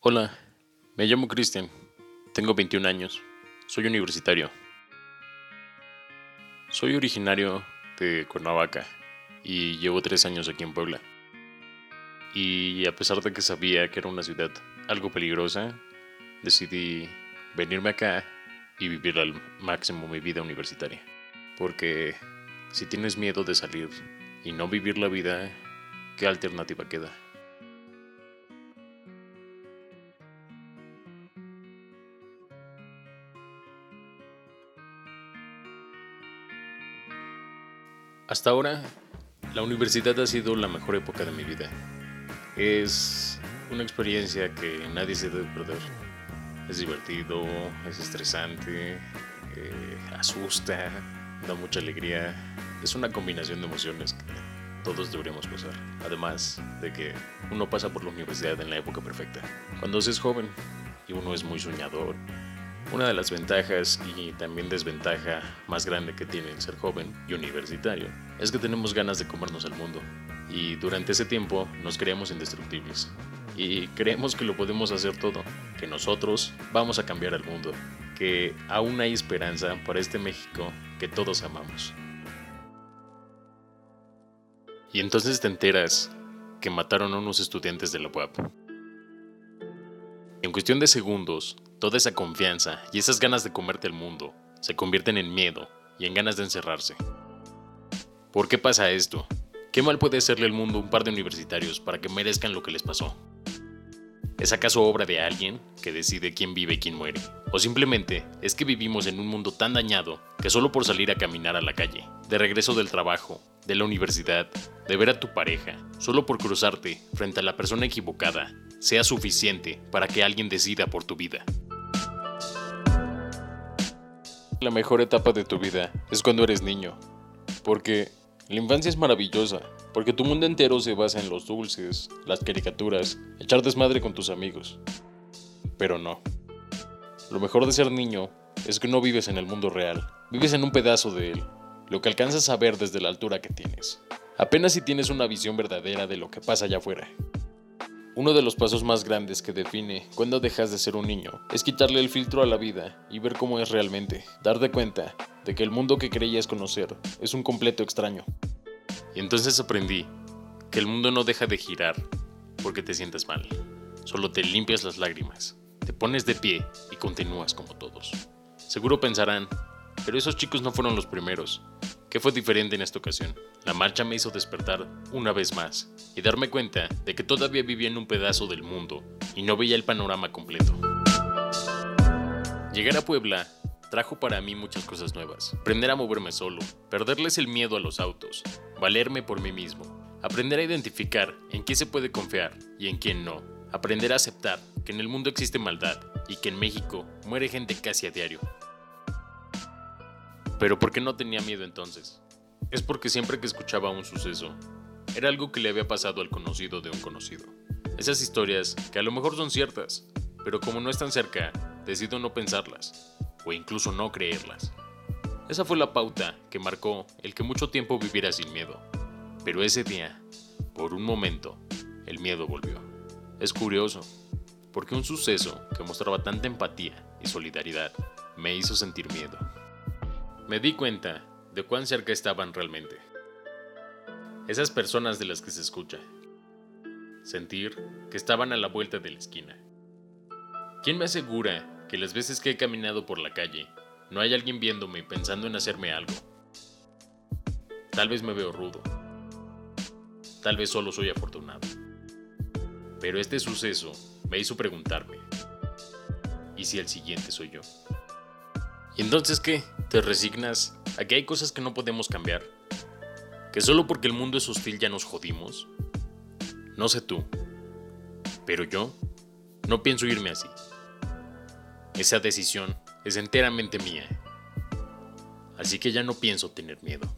Hola, me llamo Cristian, tengo 21 años, soy universitario. Soy originario de Cuernavaca y llevo tres años aquí en Puebla. Y a pesar de que sabía que era una ciudad algo peligrosa, decidí venirme acá y vivir al máximo mi vida universitaria. Porque si tienes miedo de salir y no vivir la vida, ¿qué alternativa queda? Hasta ahora, la universidad ha sido la mejor época de mi vida. Es una experiencia que nadie se debe perder. Es divertido, es estresante, eh, asusta, da mucha alegría. Es una combinación de emociones que todos deberíamos pasar. Además de que uno pasa por la universidad en la época perfecta. Cuando se es joven y uno es muy soñador una de las ventajas y también desventaja más grande que tiene ser joven y universitario es que tenemos ganas de comernos el mundo y durante ese tiempo nos creemos indestructibles y creemos que lo podemos hacer todo, que nosotros vamos a cambiar el mundo, que aún hay esperanza para este México que todos amamos. Y entonces te enteras que mataron a unos estudiantes de la UAP. En cuestión de segundos, Toda esa confianza y esas ganas de comerte el mundo se convierten en miedo y en ganas de encerrarse. ¿Por qué pasa esto? ¿Qué mal puede hacerle al mundo un par de universitarios para que merezcan lo que les pasó? ¿Es acaso obra de alguien que decide quién vive y quién muere? ¿O simplemente es que vivimos en un mundo tan dañado que solo por salir a caminar a la calle, de regreso del trabajo, de la universidad, de ver a tu pareja, solo por cruzarte frente a la persona equivocada, sea suficiente para que alguien decida por tu vida? La mejor etapa de tu vida es cuando eres niño, porque la infancia es maravillosa, porque tu mundo entero se basa en los dulces, las caricaturas, echar desmadre con tus amigos. Pero no. Lo mejor de ser niño es que no vives en el mundo real, vives en un pedazo de él, lo que alcanzas a ver desde la altura que tienes. Apenas si tienes una visión verdadera de lo que pasa allá afuera. Uno de los pasos más grandes que define cuando dejas de ser un niño es quitarle el filtro a la vida y ver cómo es realmente, darte cuenta de que el mundo que creías conocer es un completo extraño. Y entonces aprendí que el mundo no deja de girar porque te sientes mal, solo te limpias las lágrimas, te pones de pie y continúas como todos. Seguro pensarán, pero esos chicos no fueron los primeros, ¿Qué fue diferente en esta ocasión? La marcha me hizo despertar una vez más y darme cuenta de que todavía vivía en un pedazo del mundo y no veía el panorama completo. Llegar a Puebla trajo para mí muchas cosas nuevas. Aprender a moverme solo, perderles el miedo a los autos, valerme por mí mismo, aprender a identificar en qué se puede confiar y en quién no, aprender a aceptar que en el mundo existe maldad y que en México muere gente casi a diario. Pero ¿por qué no tenía miedo entonces? Es porque siempre que escuchaba un suceso, era algo que le había pasado al conocido de un conocido. Esas historias que a lo mejor son ciertas, pero como no están cerca, decido no pensarlas, o incluso no creerlas. Esa fue la pauta que marcó el que mucho tiempo viviera sin miedo. Pero ese día, por un momento, el miedo volvió. Es curioso, porque un suceso que mostraba tanta empatía y solidaridad me hizo sentir miedo me di cuenta de cuán cerca estaban realmente. Esas personas de las que se escucha. Sentir que estaban a la vuelta de la esquina. ¿Quién me asegura que las veces que he caminado por la calle no hay alguien viéndome pensando en hacerme algo? Tal vez me veo rudo. Tal vez solo soy afortunado. Pero este suceso me hizo preguntarme, ¿y si el siguiente soy yo? ¿Y entonces qué? ¿Te resignas a que hay cosas que no podemos cambiar? ¿Que solo porque el mundo es hostil ya nos jodimos? No sé tú, pero yo no pienso irme así. Esa decisión es enteramente mía. Así que ya no pienso tener miedo.